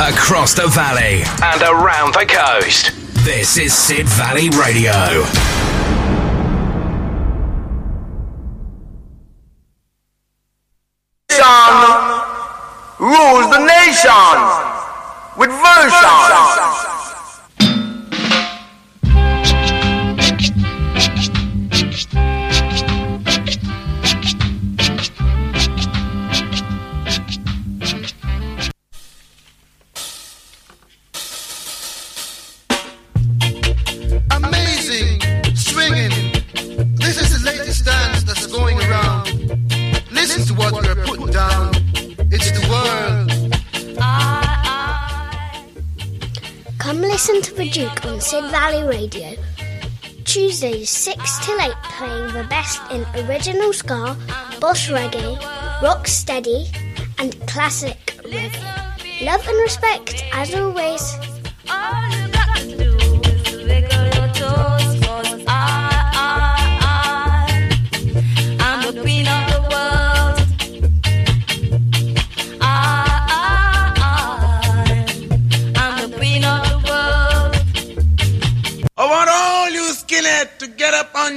across the valley, and around the coast. This is Sid Valley Radio. Tuesdays 6 till 8 playing the best in original ska, boss reggae, rock steady, and classic reggae. Love and respect as always.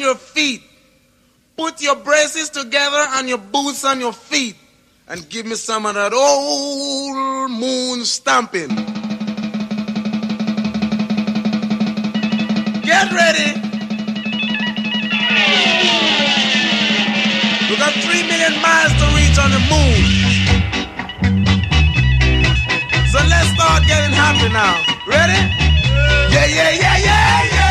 Your feet. Put your braces together and your boots on your feet. And give me some of that old moon stomping. Get ready. We got three million miles to reach on the moon. So let's start getting happy now. Ready? Yeah, yeah, yeah, yeah, yeah. Yeah,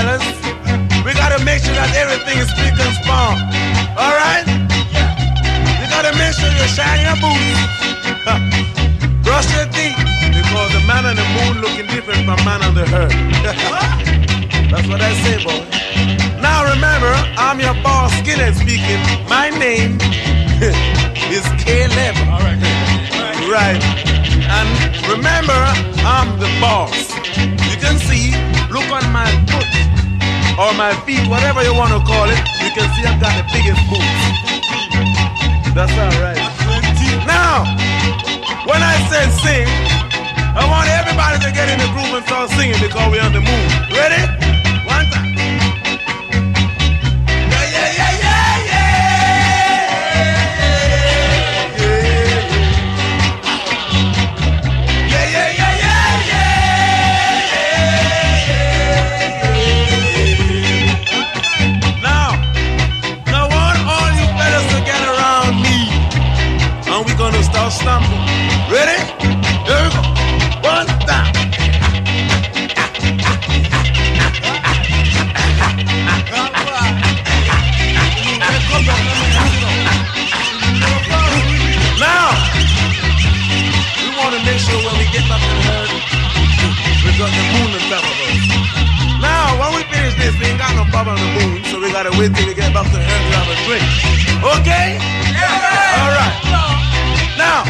fellas, we gotta make sure that everything is spick and span. All right? You gotta make sure you're shine your boots. Brush your teeth because the man on the moon looking different from man on the earth. That's what I say, boy. Now remember, I'm your boss, Skinhead speaking. My name is Caleb. All right. Right. And remember, I'm the boss. Can see, look on my foot or my feet, whatever you want to call it. You can see I've got the biggest boots. That's all right. Now, when I said sing, I want everybody to get in the groove and start singing because we're on the moon. Ready? Ready? Here we go. One time. Now, we want to make sure when we get back to the herd, we got the moon on top of us. Now, when we finish this, we ain't got no problem on the moon, so we gotta wait till we get back to the herd to have a drink. Okay? Yeah. All right. Now,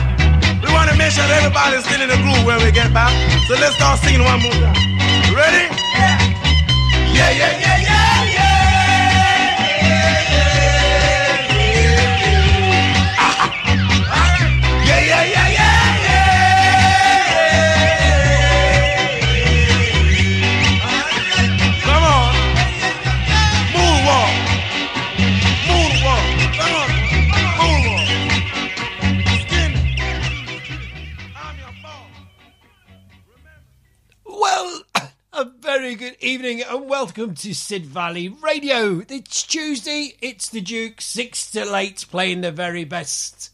we want to make sure that everybody's still in the groove when we get back. So let's start singing one more time. Ready? Yeah. Yeah, yeah, yeah, yeah, yeah. Yeah, evening and welcome to Sid Valley Radio. It's Tuesday, it's the Duke, 6 till 8, playing the very best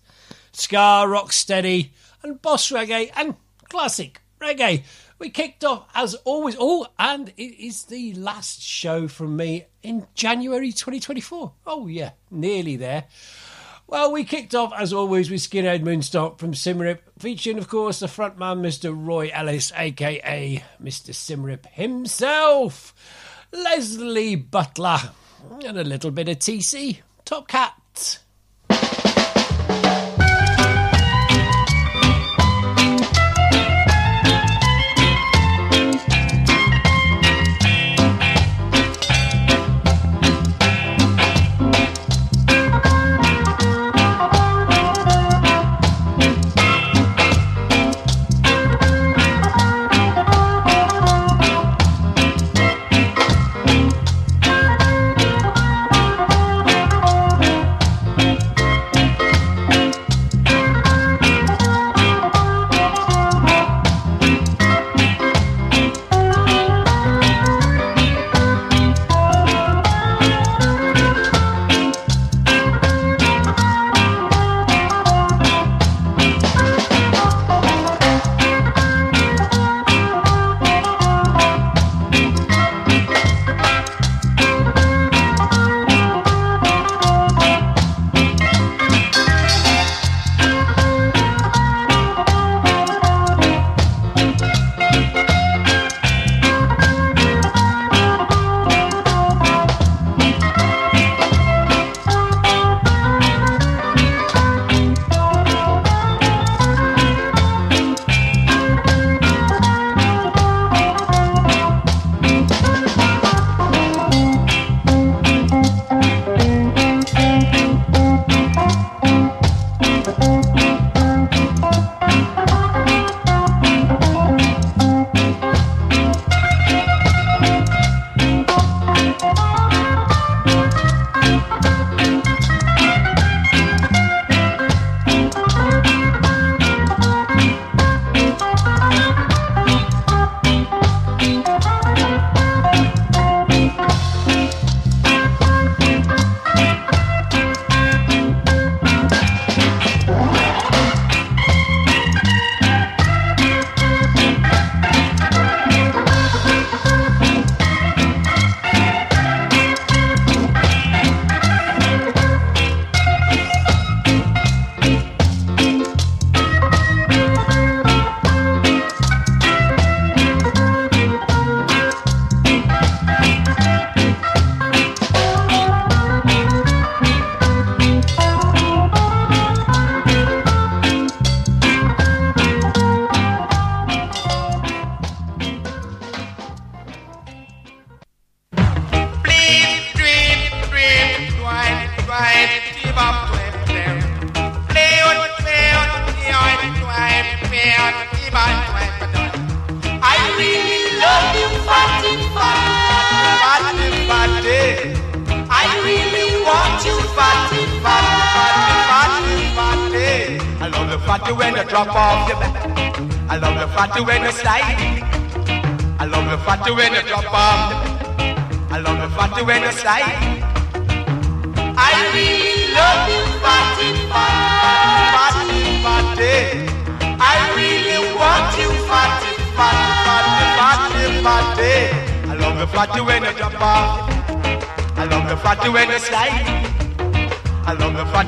ska, rock steady, and boss reggae and classic reggae. We kicked off as always. Oh, and it is the last show from me in January 2024. Oh, yeah, nearly there. Well, we kicked off as always with Skinhead Moonstomp from Symarip, featuring, of course, the frontman Mr. Roy Ellis, aka Mr. Symarip himself, Leslie Butler, and a little bit of TC, Top Cat.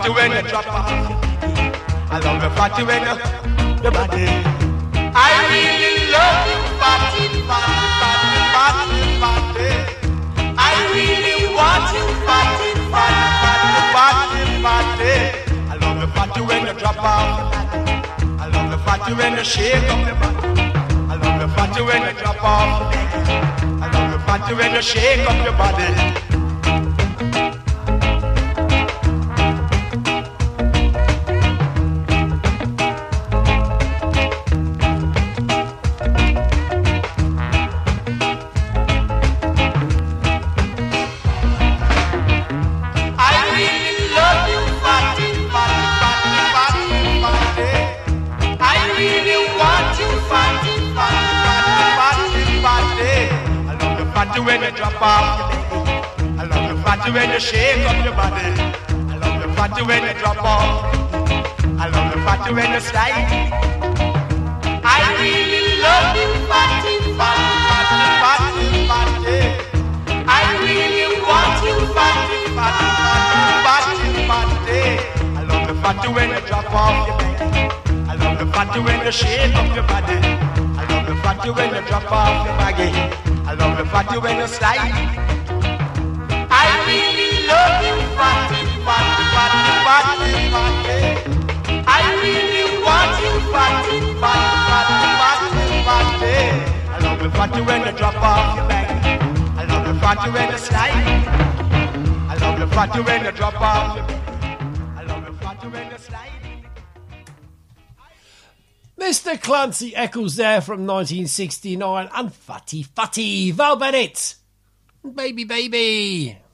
Fatty when you drop off. I love the fatty when you the body. I really love you, fatty, fatty, fatty, fatty. I really want you, fatty, fatty, fatty, fatty. I love the fatty when you drop off. I love when you shake up the body. I love when you drop off. I love when you shake up your body. When you slide. I really love you, fatty, fatty, fatty, fatty, fatty. I really want you, fatty, fatty, fatty, fatty, fatty. I love the fatty when you drop off your baggy. I love the fatty when you slide. I love the fatty when you drop off. I love the fatty when you slide. Mr. Clancy Eccles there from 1969 and Fatty Fatty Val Bennett. Baby, baby.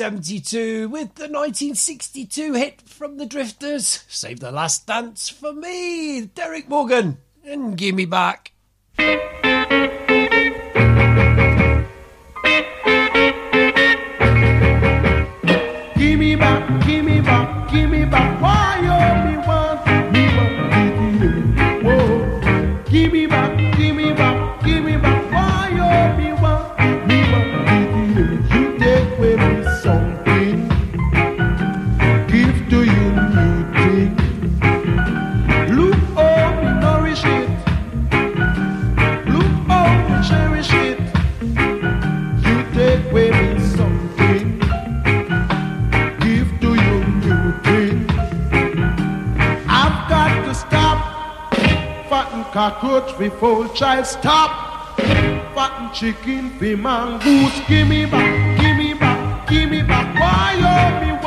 1972 with the 1962 hit from the Drifters, Save the Last Dance for Me, Derrick Morgan, and Gimme Back. cockroach fi full child stop Fattened chicken be mongoose Gimme back, gimme back, gimme back Why you? me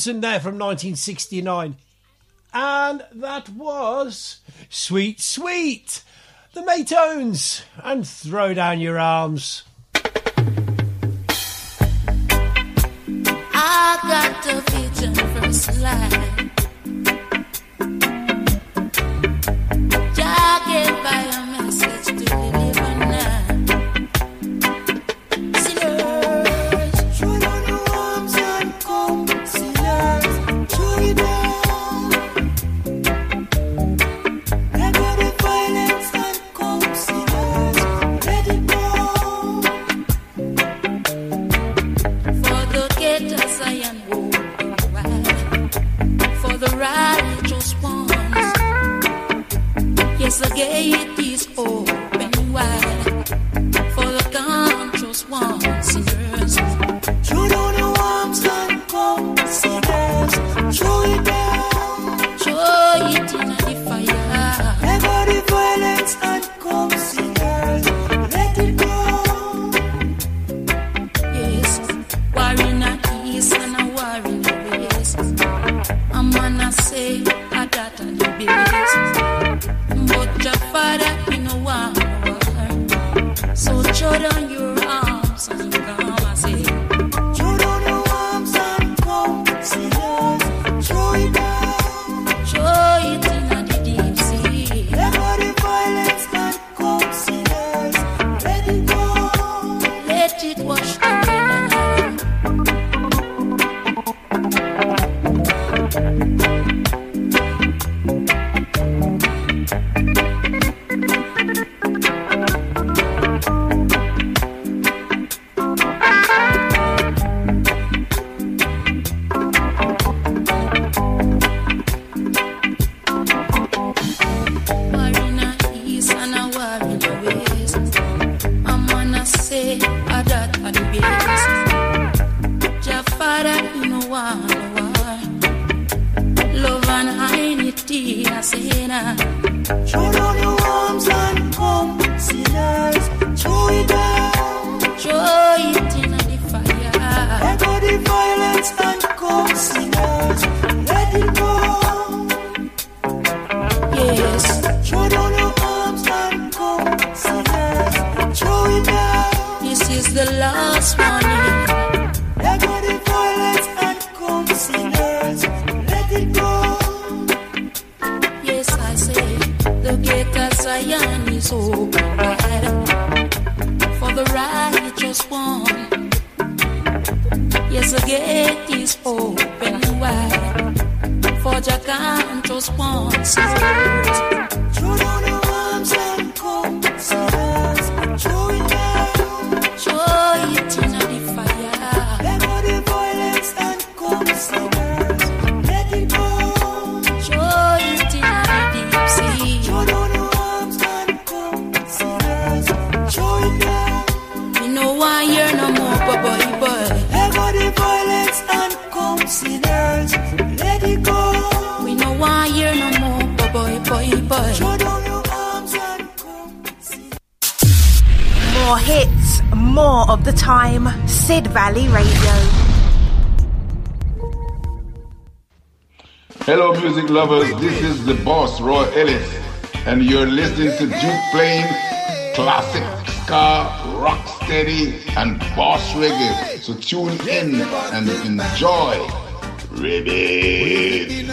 Manson there from 1969. And that was Sweet Sweet, the Maytones, and Throw Down Your Arms. lovers, this is the boss, Roy Ellis, and you're listening to Duke playing classic ska, rock steady, and boss reggae. So tune in and enjoy. Ribbit.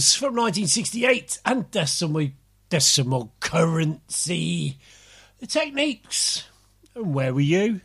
From 1968, and decimal, decimal currency techniques. And where were you?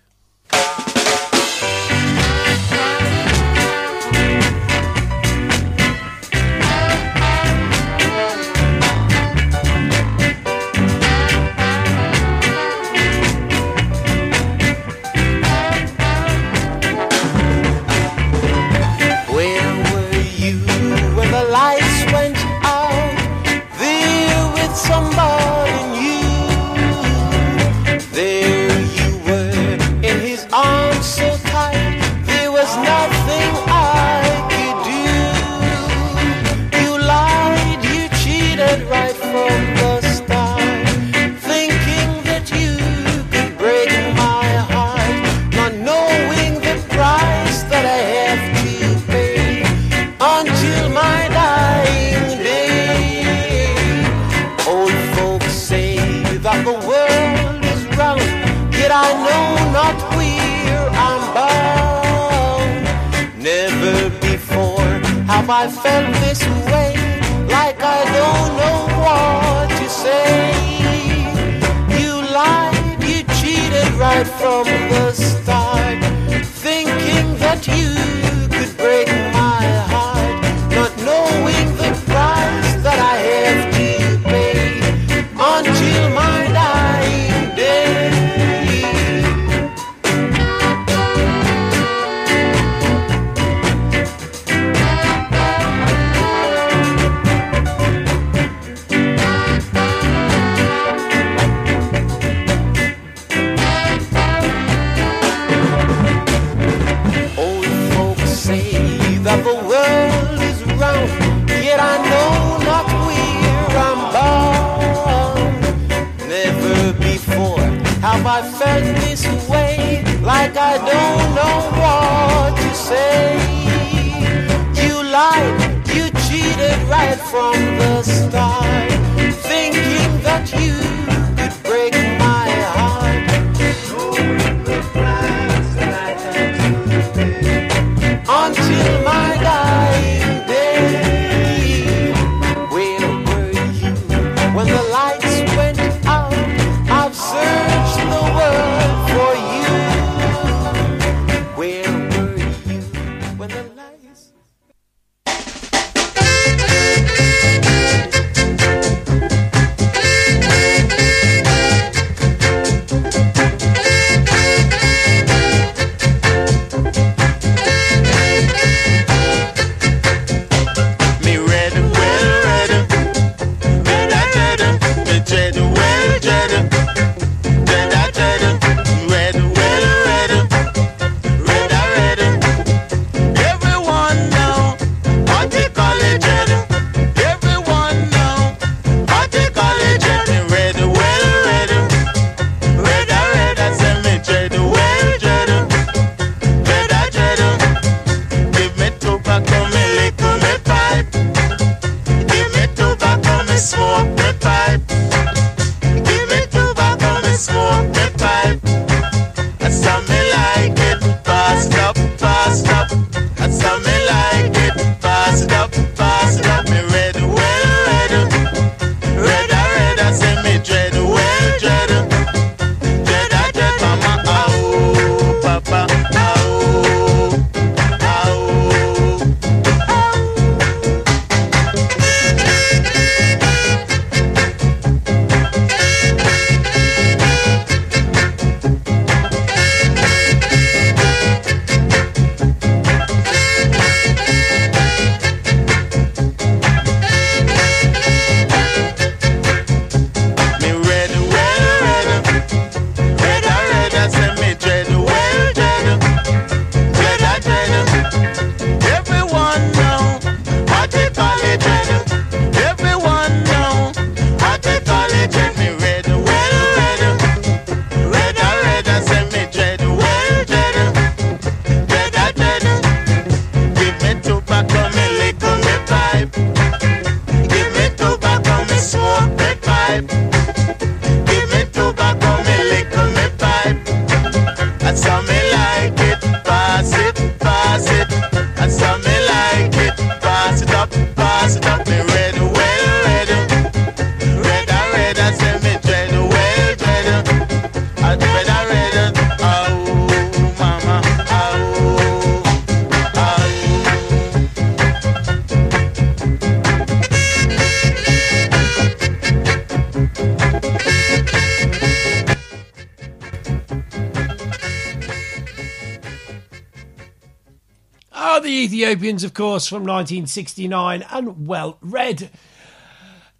Ethiopians, of course, from 1969, and well read.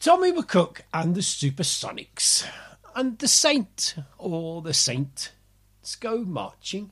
Tommy McCook and the Supersonics, and the Saint or the Saint. Let's go marching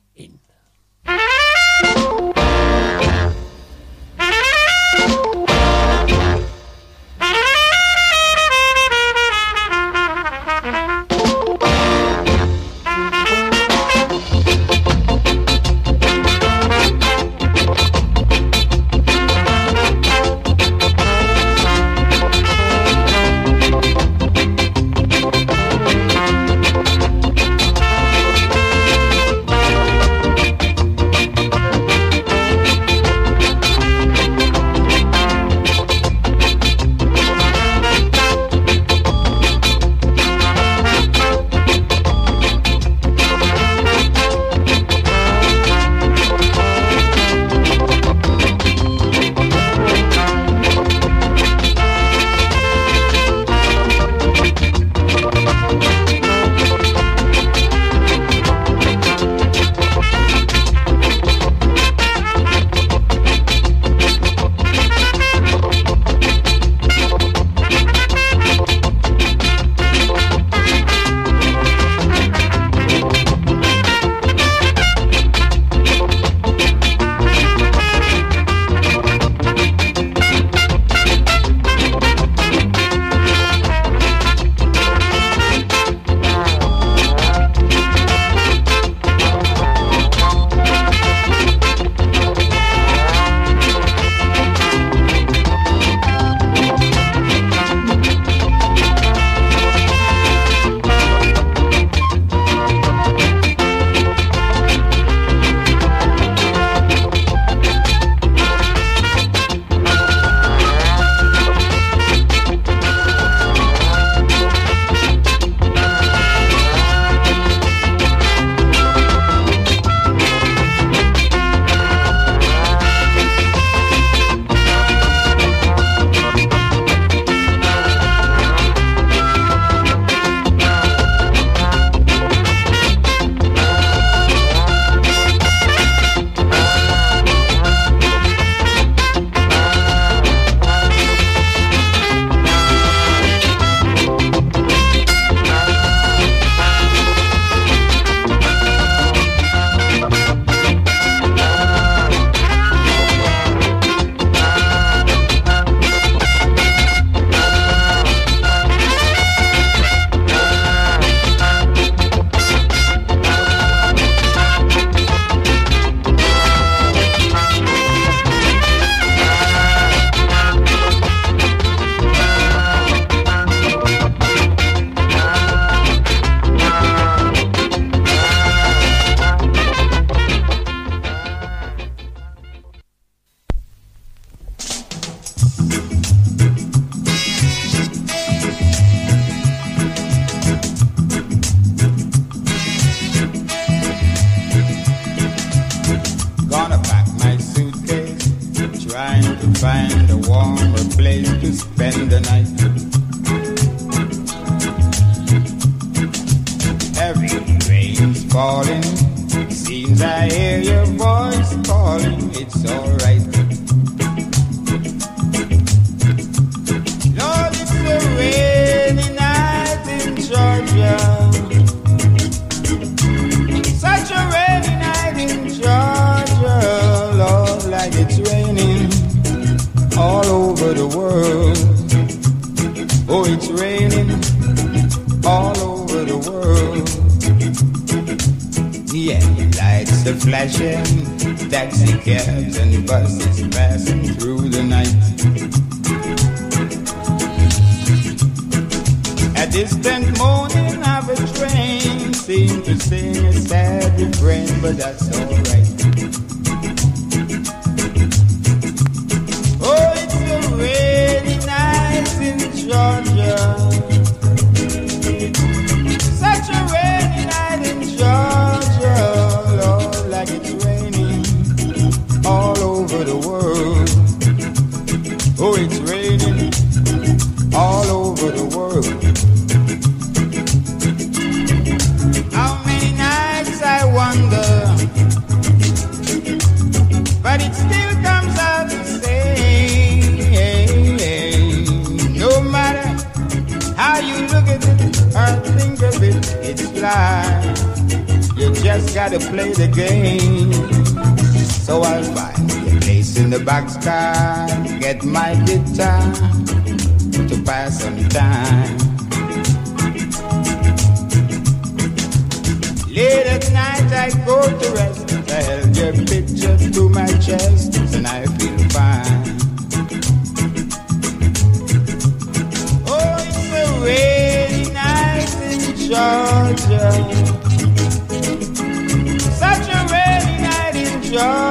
A distant moaning of a train seemed to sing a sad refrain, but that's alright. Oh, it's a rainy night in Georgia. Gotta play the game. So I'll find a place in the boxcar, get my guitar to pass some time. Late at night I go to rest. I held your picture to my chest and I feel fine. Oh, it's a rainy night in Georgia. Night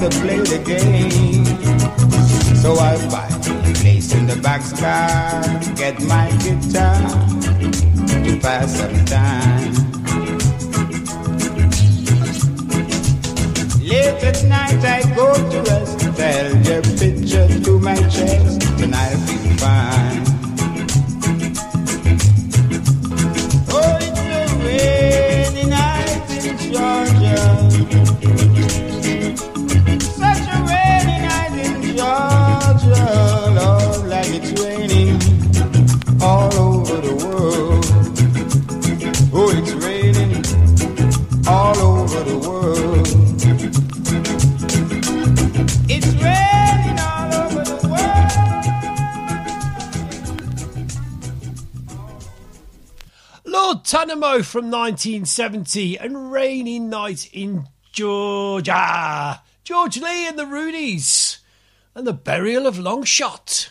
gotta play the game. So I find a place in the boxcar, get my guitar to pass some time. Late at night I go to rest, tell your picture to my chest, and I feel fine. Oh, it's a rainy night in Georgia. Lord Tanamo from 1970 and Rainy Night in Georgia. George Lee and the Roonies and the Burial of Longshot.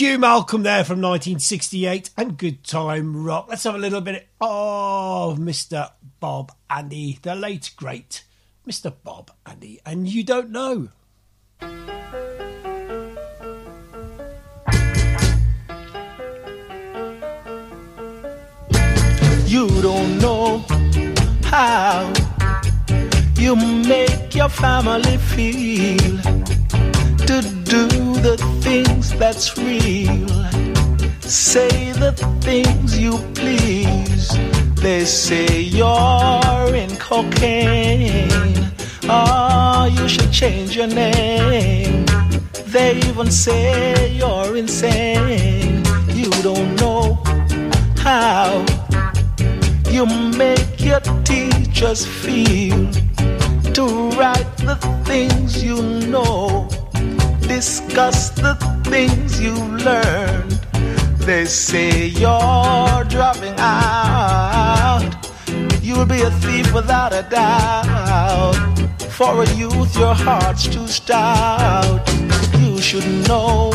Hugh Malcolm there from 1968 and Good Time Rock. Let's have a little bit of Mr. Bob Andy, the late great Mr. Bob Andy. And you don't know. You don't know how you make your family feel do the things that's real. Say the things you please. They say you're in cocaine. Oh, you should change your name. They even say you're insane. You don't know how you make your teachers feel to write the things you know, discuss the things you've learned. They say you're dropping out. You'll be a thief without a doubt. For a youth, your heart's too stout. You should know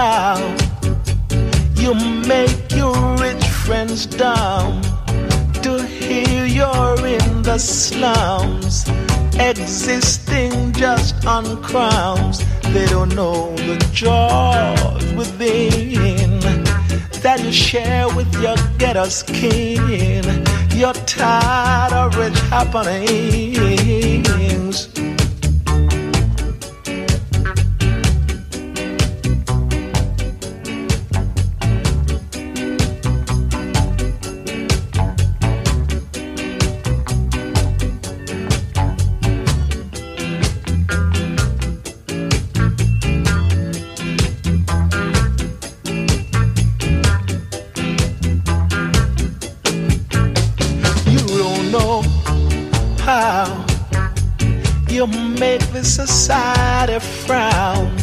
how you make your rich friends dumb to hear you're in the slums, existing just on crumbs. They don't know the joy within that you share with your ghetto skin. You're tired of it happenings. Society frown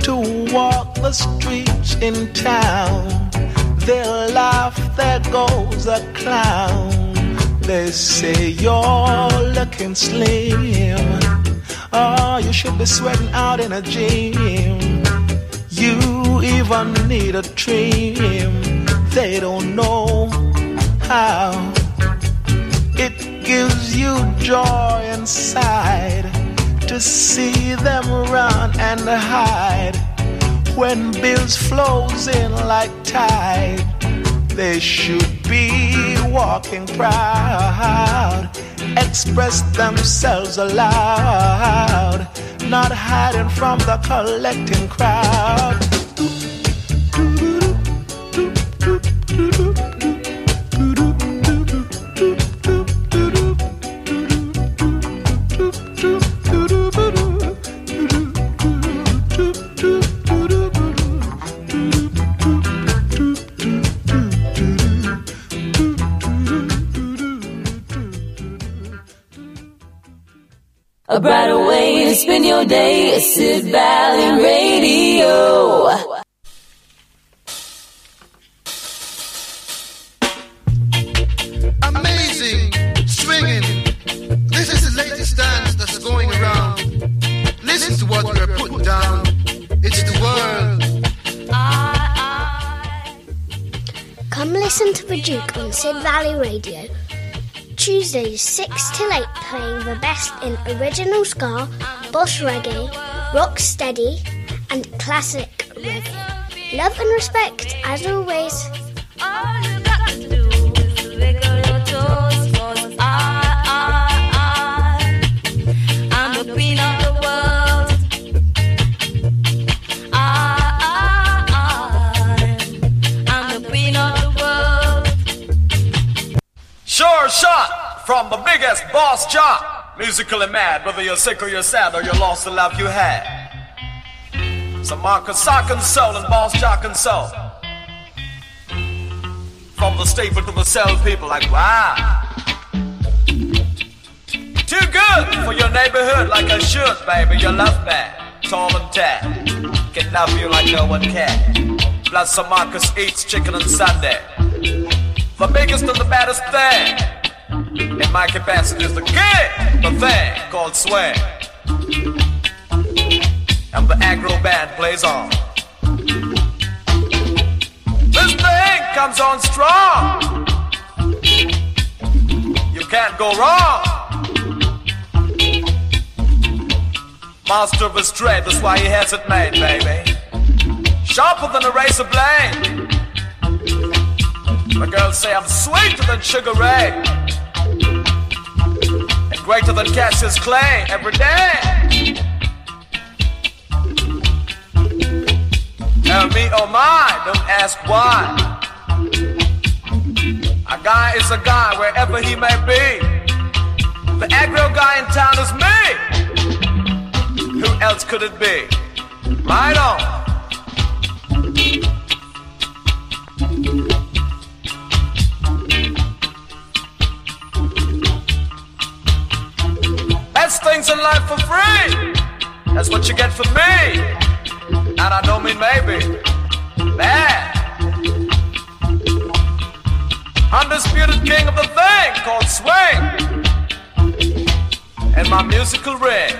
to walk the streets in town. They laugh, there goes a clown. They say you're looking slim. Oh, you should be sweating out in a gym. You even need a trim. They don't know how it gives you joy inside to see them run and hide when bills flows in like tide. They should be walking proud, express themselves aloud, not hiding from the collecting crowd. A brighter way to spend your day is Sid Valley Radio. Amazing, swinging. This is the latest dance that's going around. Listen to what we're putting down. It's the world. Come listen to the Duke on Sid Valley Radio. Tuesdays 6 till 8 playing the best in original ska, boss reggae, rock steady, and classic reggae. Love and respect as always. From the biggest boss chop. Musically mad, whether you're sick or you're sad or you lost the love you had. Some Marcus Sock and Soul and Boss Jock and Soul. From the staple to the cell, people like, wow. Too good for your neighborhood like I should, baby. You love me, tall and tan. Can love you like no one can. Plus, Marcus eats chicken on Sunday. The biggest and the baddest thing in my capacity is the kid, the thing called swag. And the aggro band plays on. This thing comes on strong. You can't go wrong. Master of his trade, that's why he has it made, baby. Sharper than a razor blade. The girls say I'm sweeter than Sugar Ray. And greater than Cassius Clay every day. Tell me, oh my, don't ask why. A guy is a guy wherever he may be. The aggro guy in town is me. Who else could it be? Right on. Best things in life for free. That's what you get from me. And I don't mean maybe. Man. Undisputed king of the thing called swing. And my musical ring.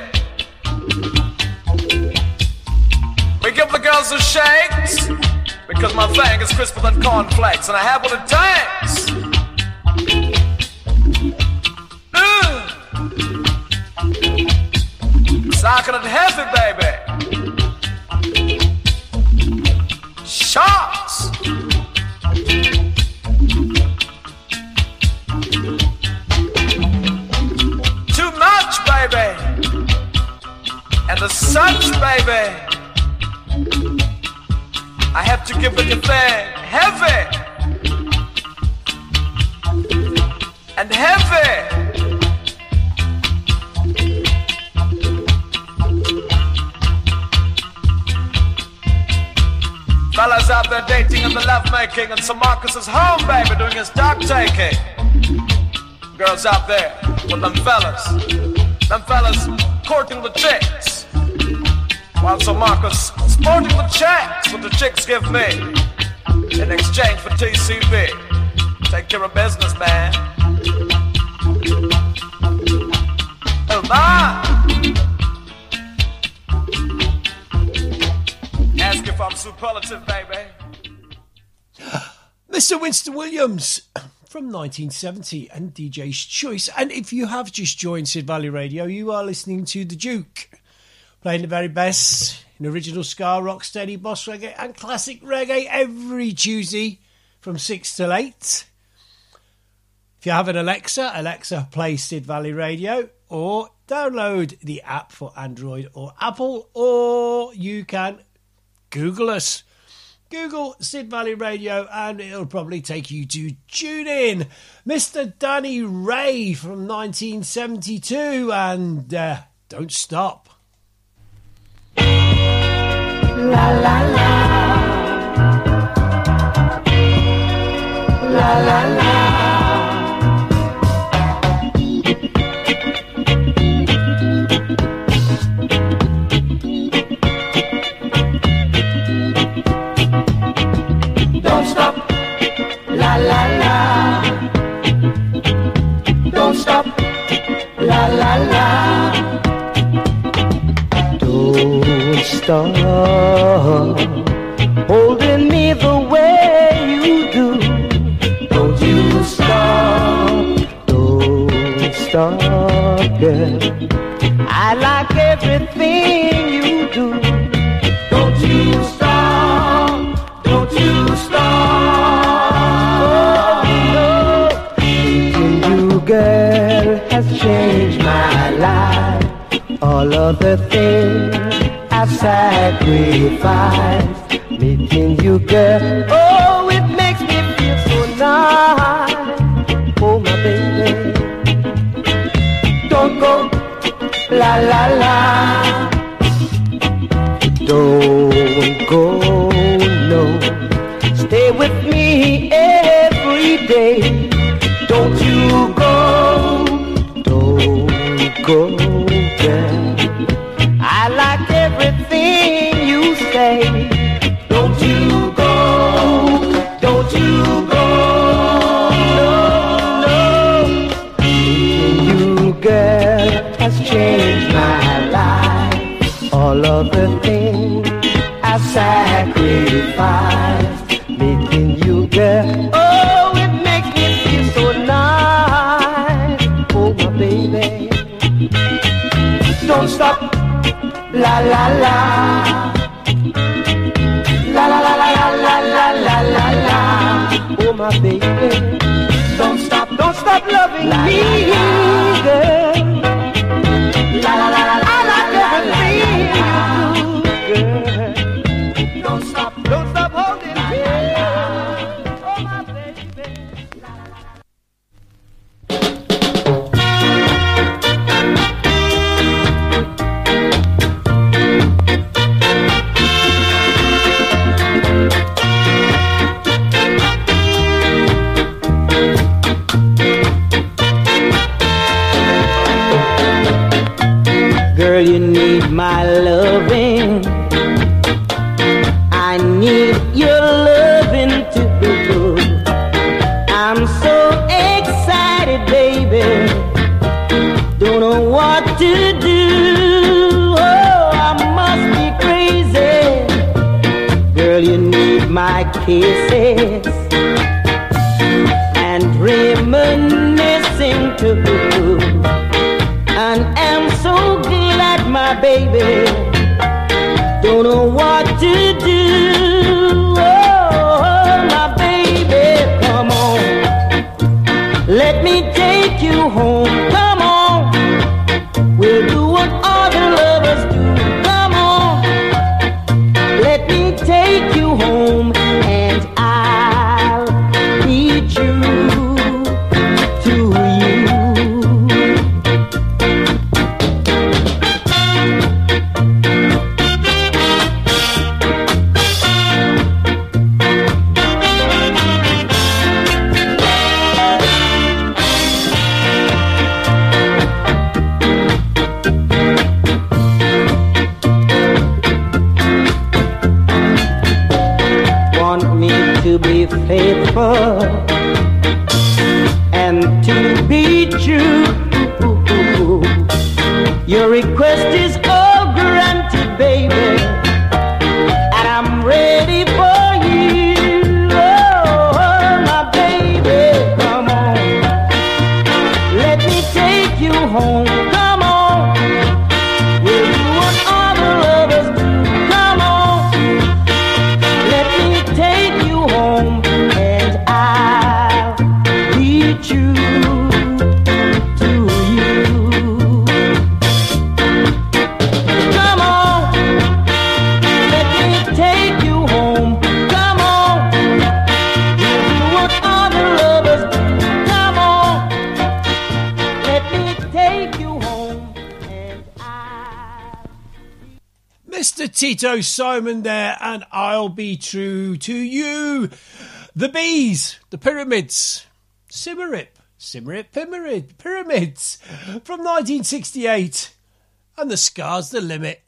We give the girls a shakes. Because my thing is crisper than cornflakes. And I have what it takes. Socking it heavy, baby. Shots. Too much, baby. And the such, baby. I have to give it a thing heavy. And heavy. Fellas out there dating and the love making, and Sir Marcus is home, baby, doing his dog taking. Girls out there with them fellas, them fellas courting the chicks, while Sir Marcus sporting the checks what the chicks give me in exchange for TCB. Take care of business, man. Oh my! Superlative, baby. Mr. Winston Williams from 1970 and DJ's Choice. And if you have just joined Sid Valley Radio, you are listening to The Duke, playing the very best in original ska, rock steady, boss reggae, and classic reggae every Tuesday from 6 till 8. If you have an Alexa, Alexa play Sid Valley Radio or download the app for Android or Apple, or you can Google us. Google Sid Valley Radio and it'll probably take you to TuneIn. Mr. Danny Ray from 1972 and uh, Don't Stop. La la la. La la la. Stop holding me the way you do. Don't you stop. Don't stop, girl. I like everything you do. Don't you stop. Don't you stop. Oh, Meeting you, girl, has changed my life. All of the things I've sacrificed. Meeting you, girl, oh, it makes me feel so nice. Oh, my baby, don't go, la la la. Don't of Simon there, and I'll be true to you. The bees, the pyramids, Symarip, Symarip Pyramid, pyramids from 1968, and the ska's the limit.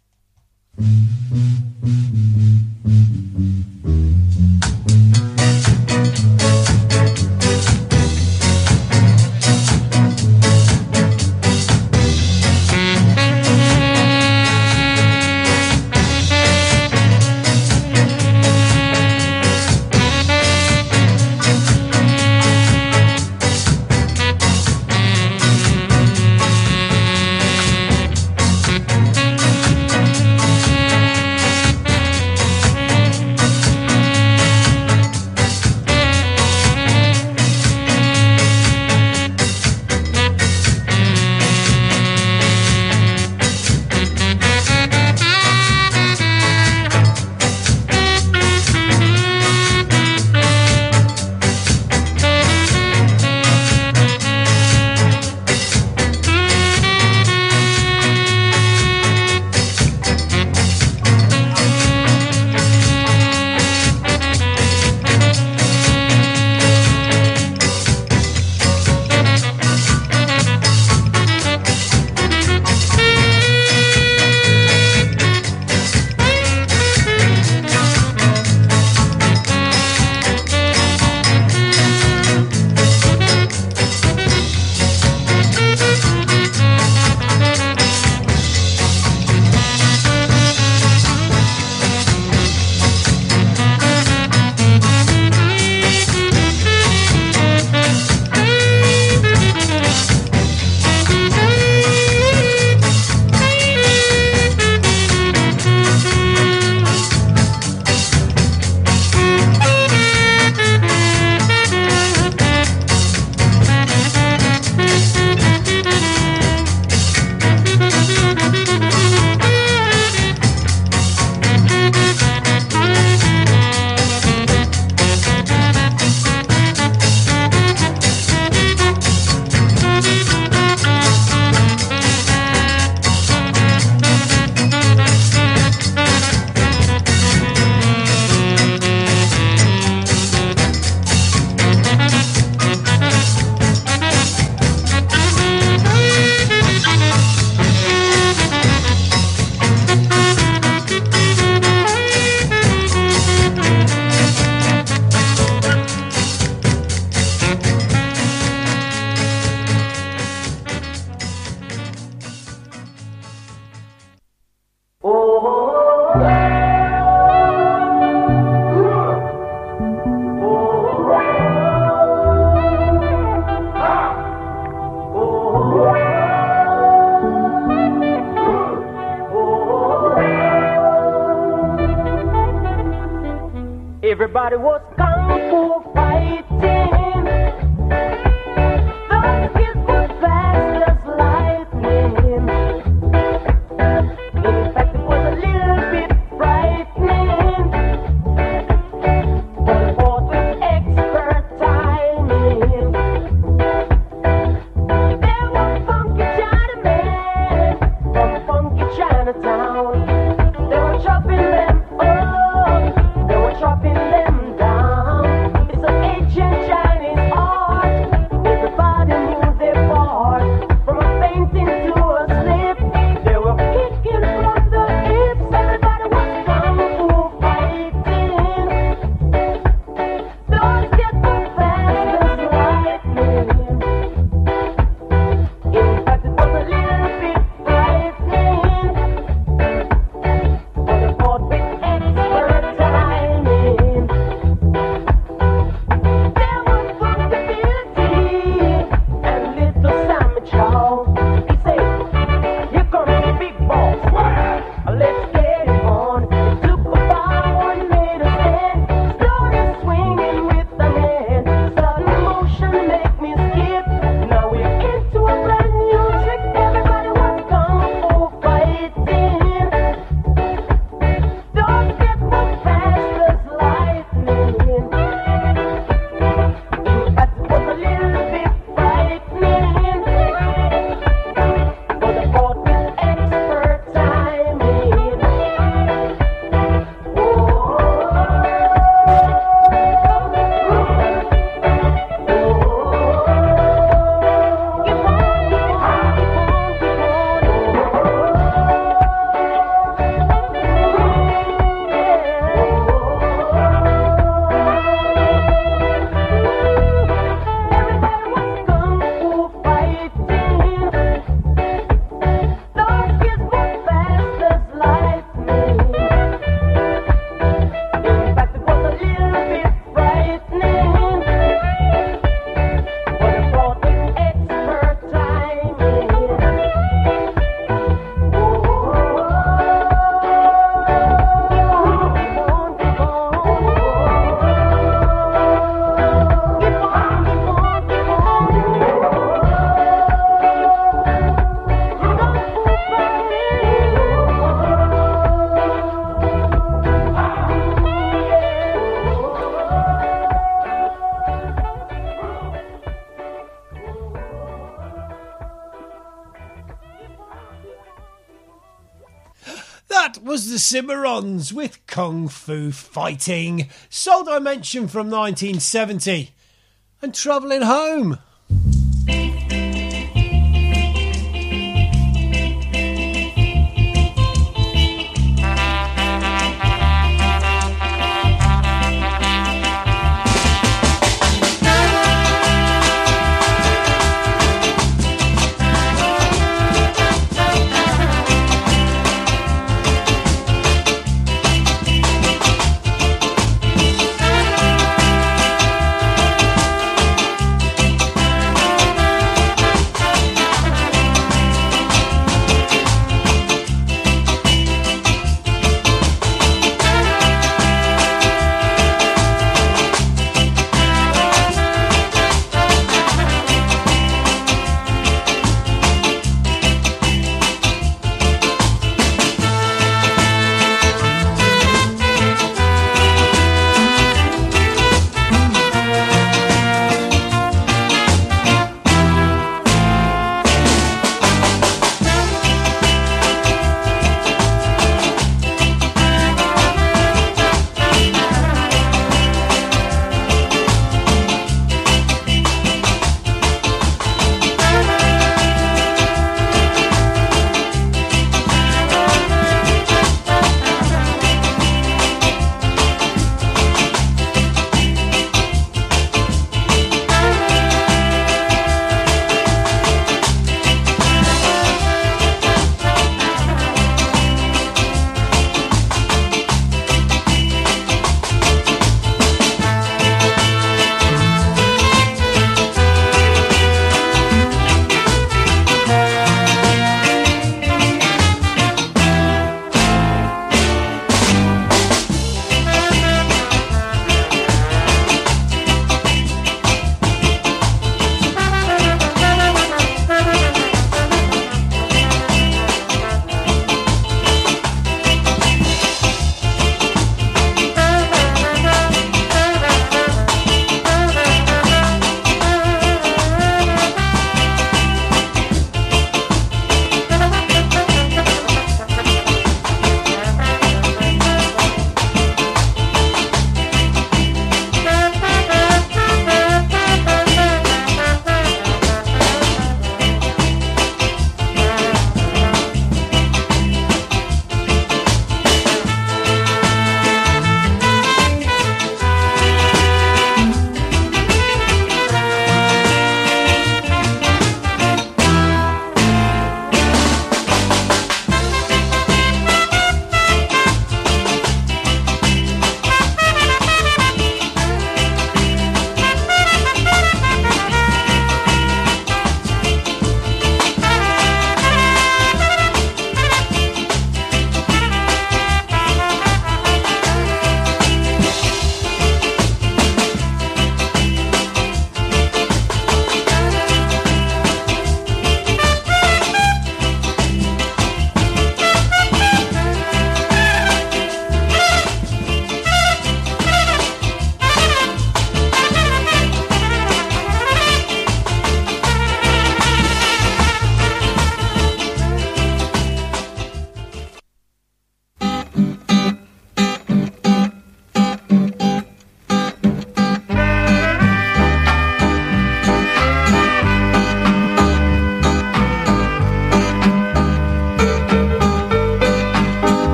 Cimarrons with Kung Fu Fighting, Soul Dimension from 1970, and Travelling Home.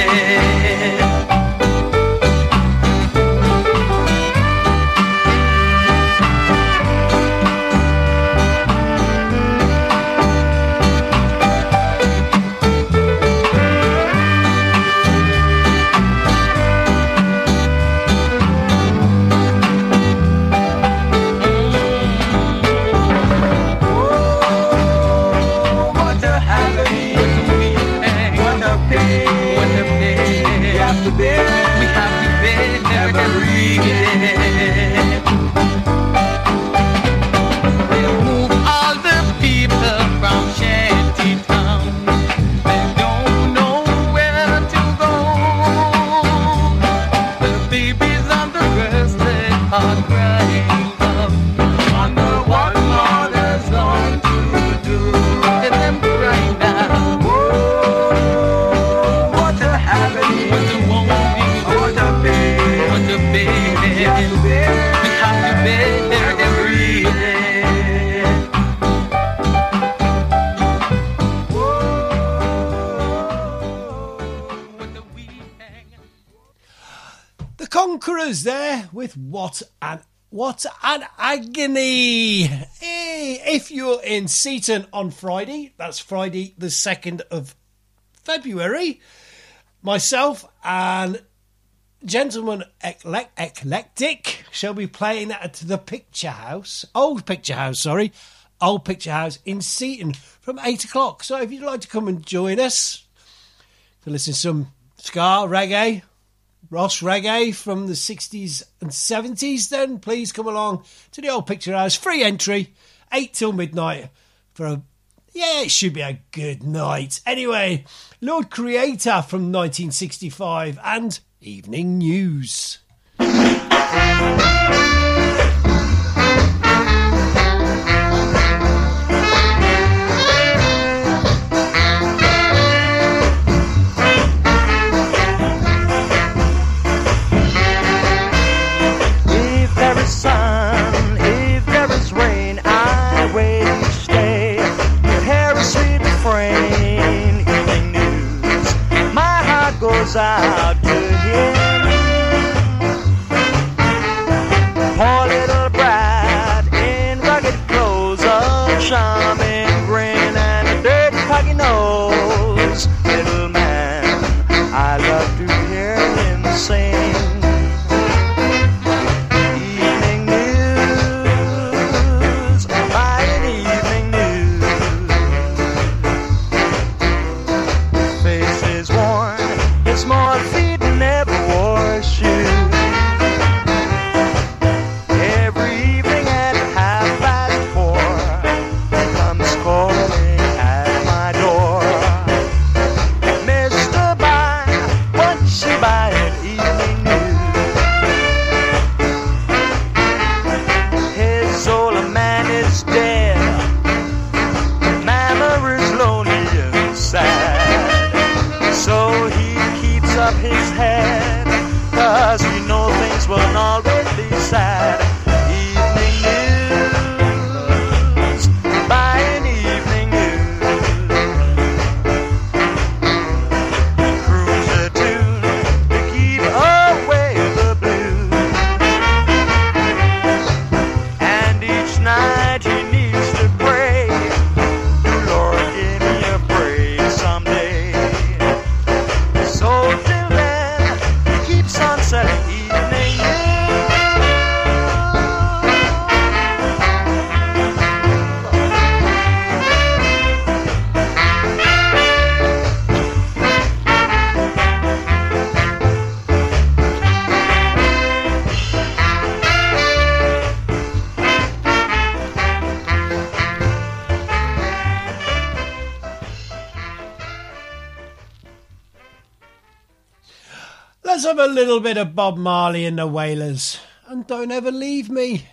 Yeah. agony. Hey, if you're in Seaton on Friday, that's Friday the 2nd of February, myself and Gentleman Eclectic shall be playing at the Picture House, Old Picture House, sorry, Old Picture House in Seaton from 8 o'clock. So if you'd like to come and join us to listen to some ska, reggae, Ross Reggae from the 60s and 70s, then please come along to the old picture house. Free entry, 8 till midnight for a yeah, it should be a good night. Anyway, Lord Creator from 1965 and Evening News. out good. Little bit of Bob Marley and the Wailers. And don't ever leave me,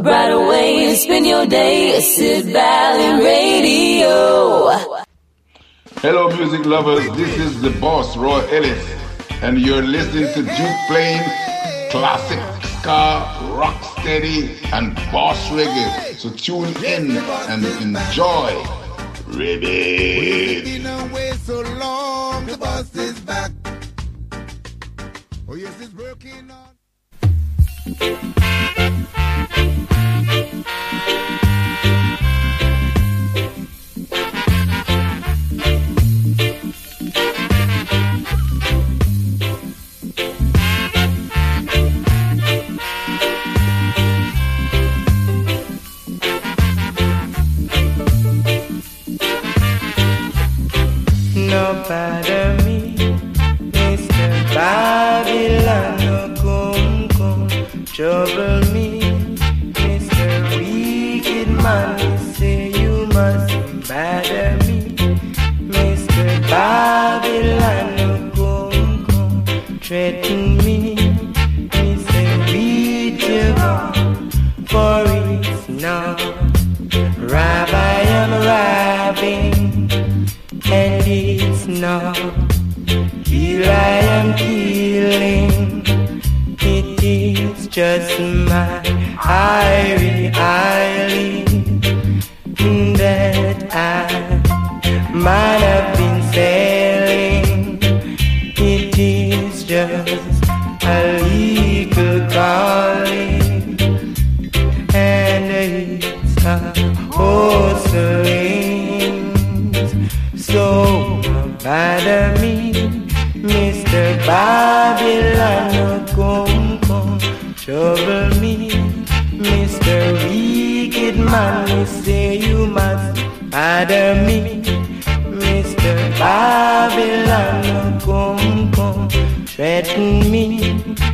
A brighter way to spend your day, Sid Valley Radio. Hello, music lovers. This is the boss, Roy Ellis, and you're listening to Duke playing classic ska, rock steady, and boss reggae. So tune in and enjoy. Ribbit. Been away so long, the boss is back. Oh yes, it's working on. Trouble me, Mr. Wicked Man, say you must bother me, Mr. Babylon, come, come, threaten me, say read for it's now, Rabbi I am robbing and it's not kill I am killing. Just my irie island Bother me. Mr. Babylon, come, come, threaten me.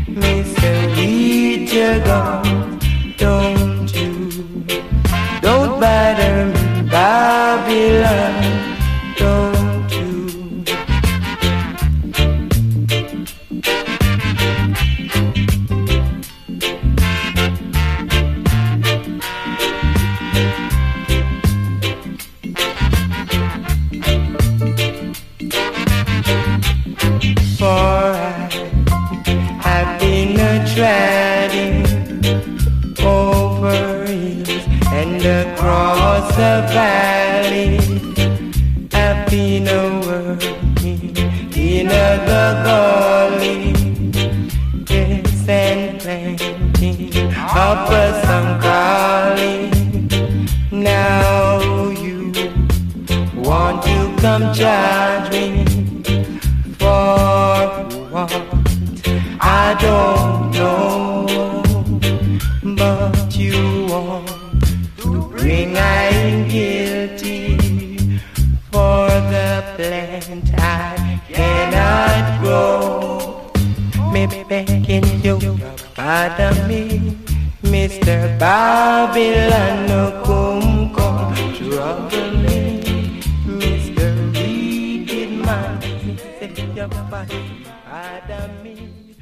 Mr. Teacher, gone, don't you, don't bother me, Babylon. Mr. Babylon, no come, come trouble me. Mr. Wicked Man, set your body Adam me.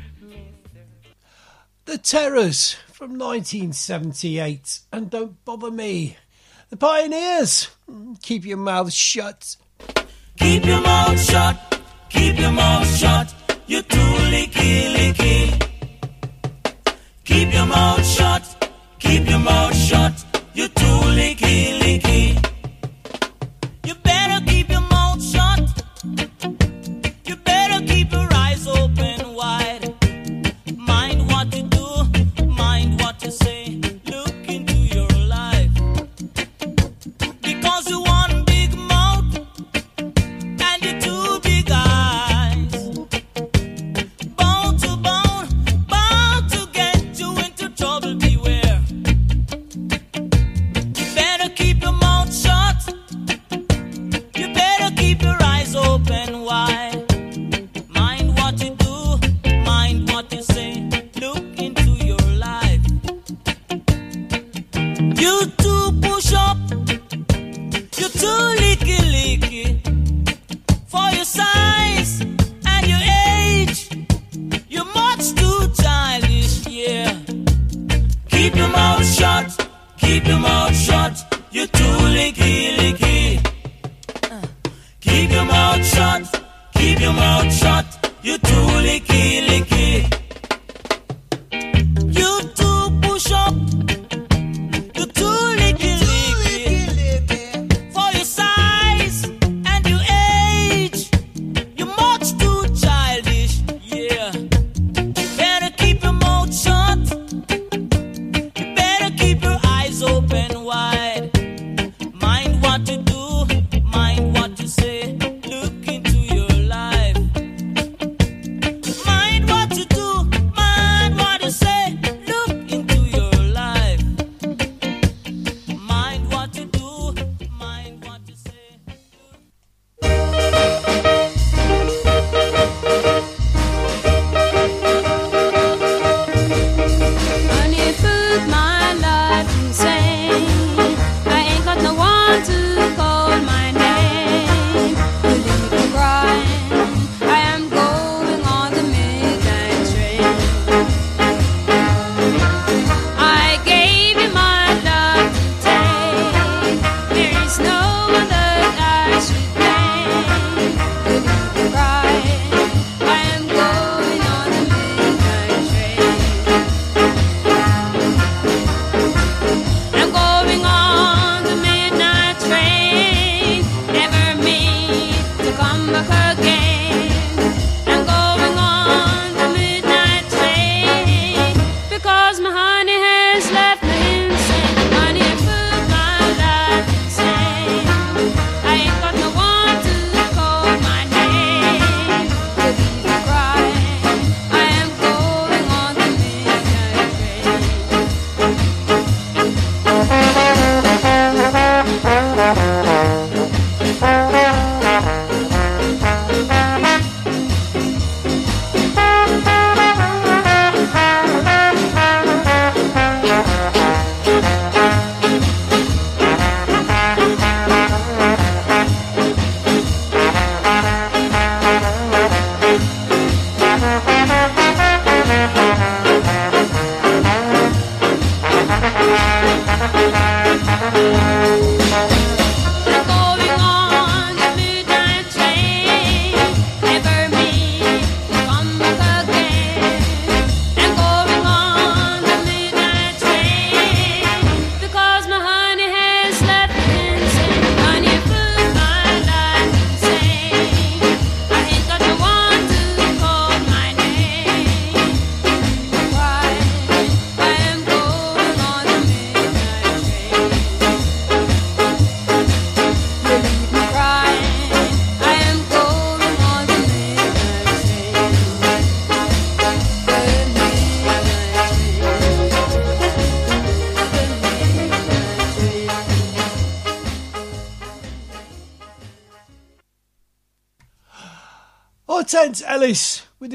The Terrors from 1978 and Don't Bother Me. The Pioneers, keep your mouth shut. Keep your mouth shut, keep your mouth shut, you too licky licky. Keep your mouth shut. Keep your mouth shut. You're too linky, linky.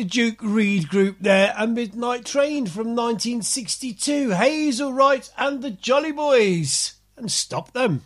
Duke Reid group there and Midnight Train from 1962. Hazel Wright and the Jolly Boys. And stop them.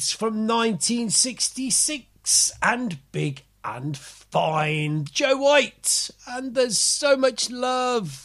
Streets from 1966 and Big and Fine. Joe White, and there's so much love.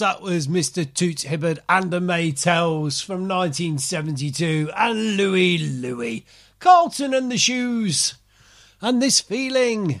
that was Mr. Toots Hibbert and the Maytals from 1972 and Louie Louie, Carlton and the Shoes, and this feeling.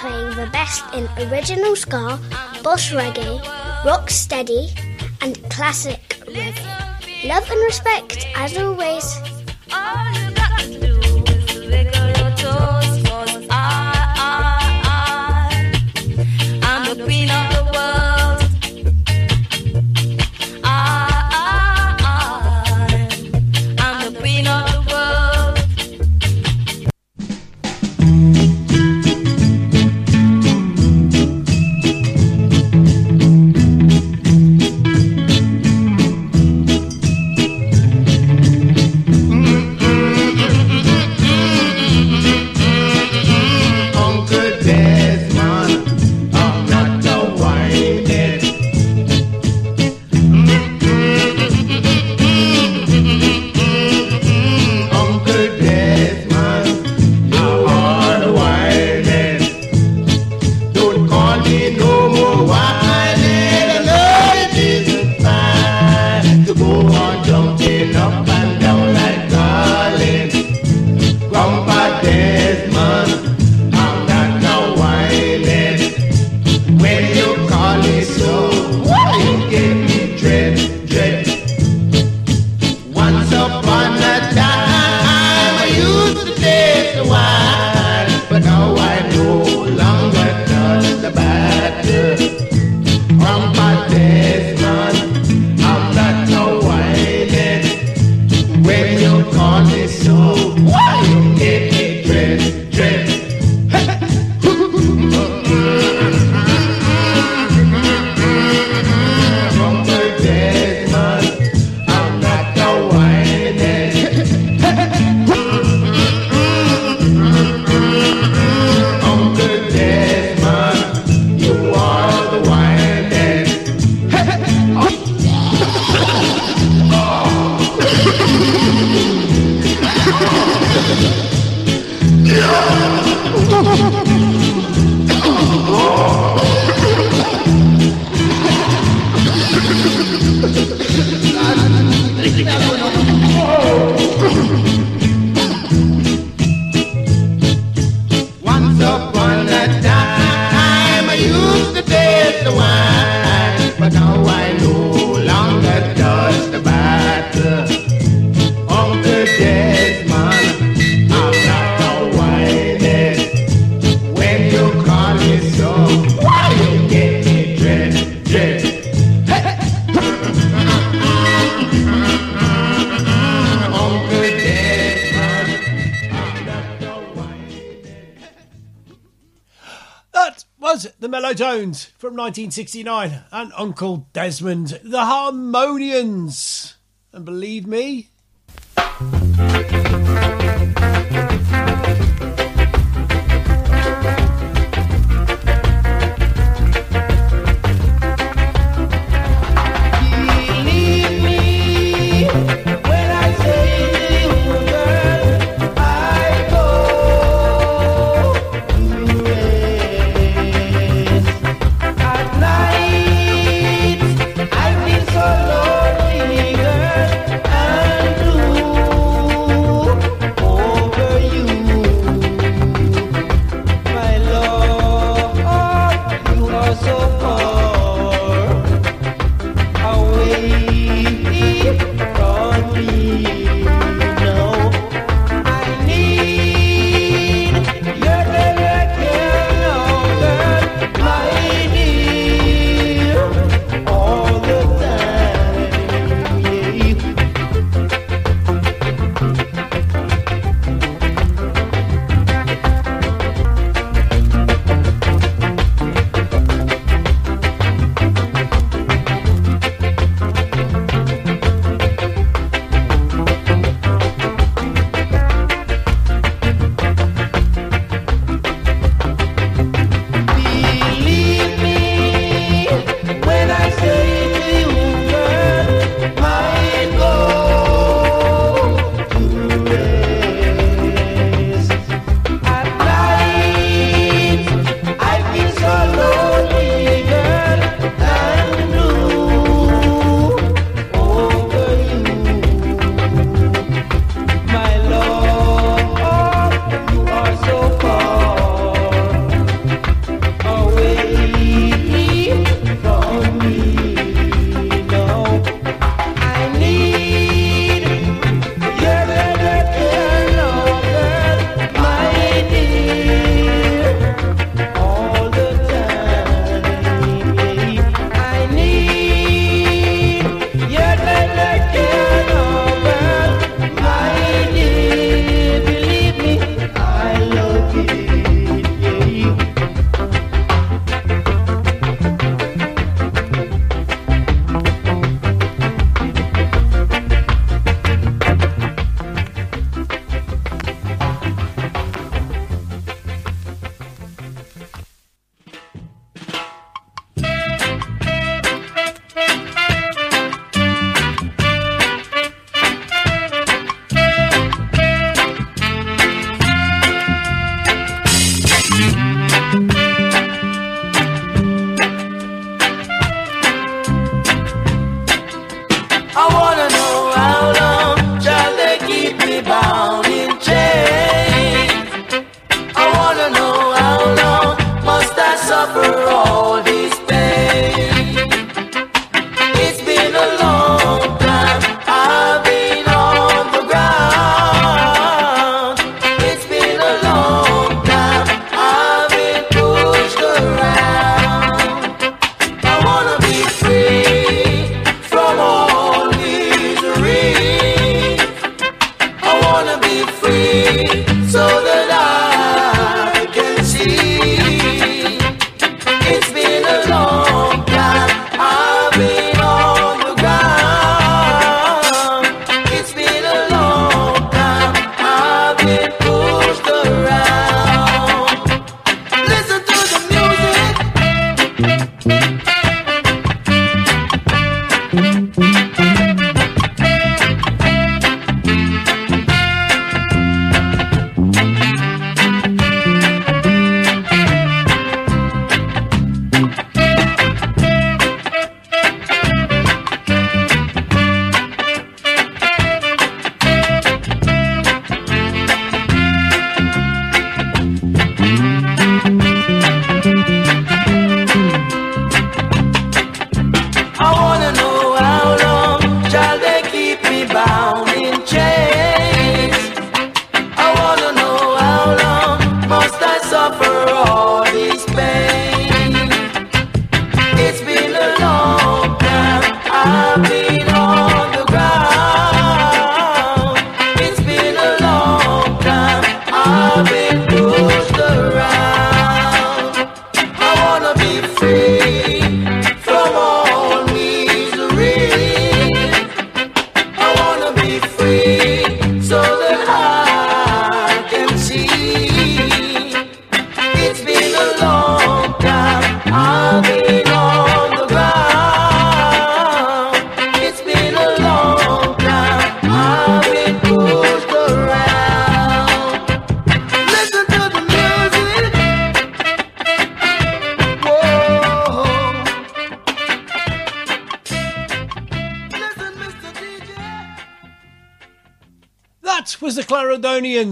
playing the best in original ska, boss reggae, rock steady, and classic reggae. Love and respect as always. 1969 and Uncle Desmond, the Harmonians. And believe me,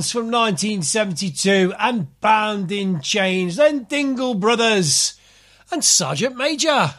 Dance from 1972 and Bound in Chains, then Dingle Brothers and Sergeant Major.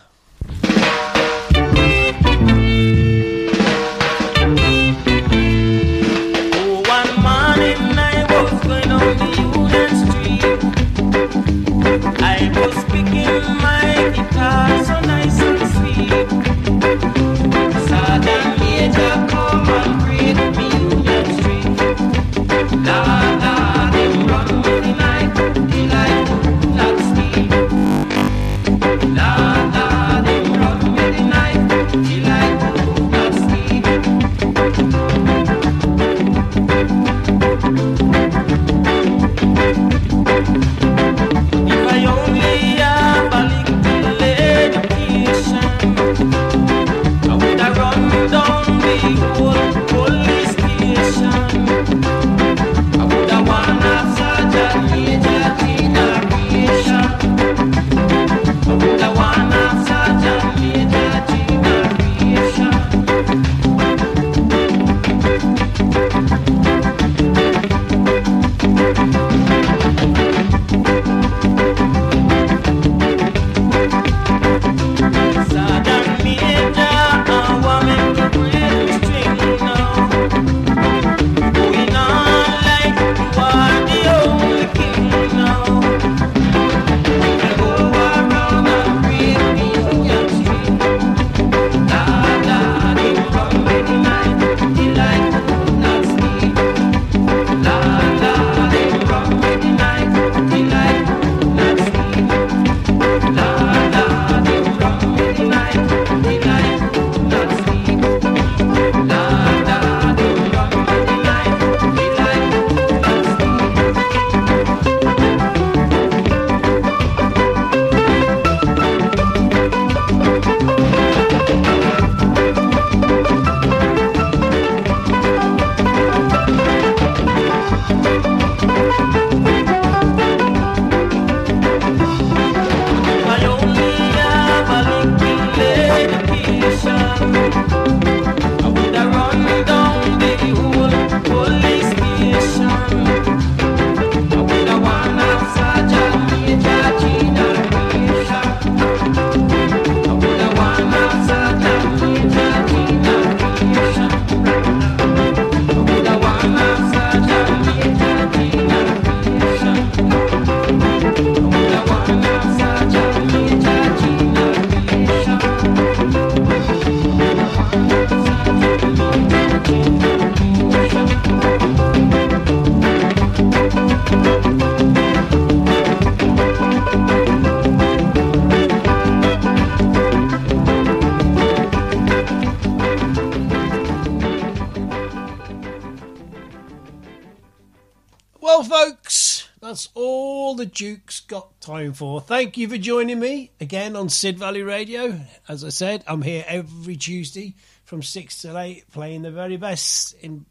the Duke's got time for. Thank you for joining me again on Sid Valley Radio. As I said, I'm here every Tuesday from 6 till 8 playing the very best in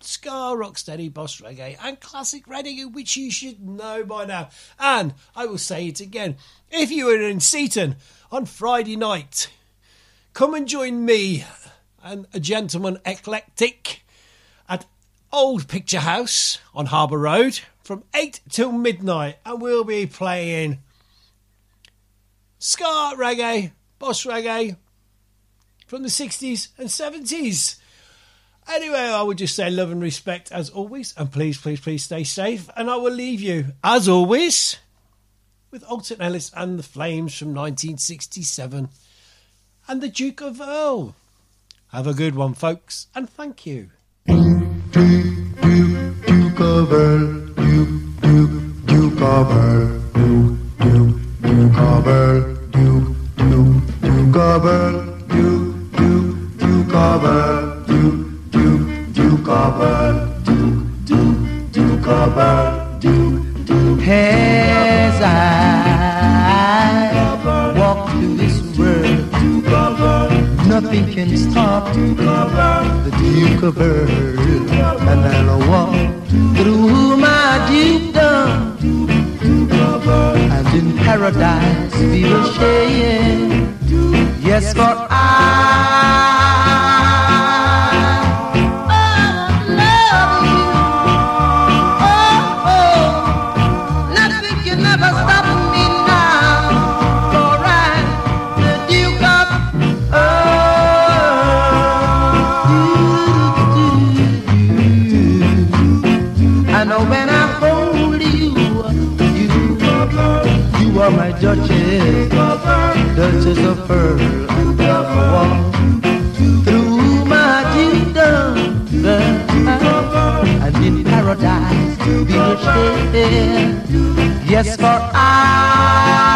ska, rocksteady, boss reggae, and classic reggae, which you should know by now. And I will say it again if you are in Seaton on Friday night, come and join me and a gentleman eclectic at Old Picture House on Harbour Road from 8 till midnight, and we'll be playing ska reggae, boss reggae from the 60s and 70s. Anyway, I would just say love and respect as always, and please, please, please stay safe. And I will leave you, as always, with Alton Ellis and the Flames from 1967 and the Duke of Earl. Have a good one, folks, and thank you. Duke, Duke, Duke of Earl. Earl, Duke, Duke, Duke of Earl, Duke, Duke, Duke of Earl, Duke, Duke, Duke of Earl, Duke, Duke, Duke of Earl, Duke, Duke. As I walk through this world, nothing can stop the Duke of Earl, and I'll walk through my and in paradise will share. Yes, for I Duchess of Pearl. And walk through my kingdom, and in paradise we will. Yes, for I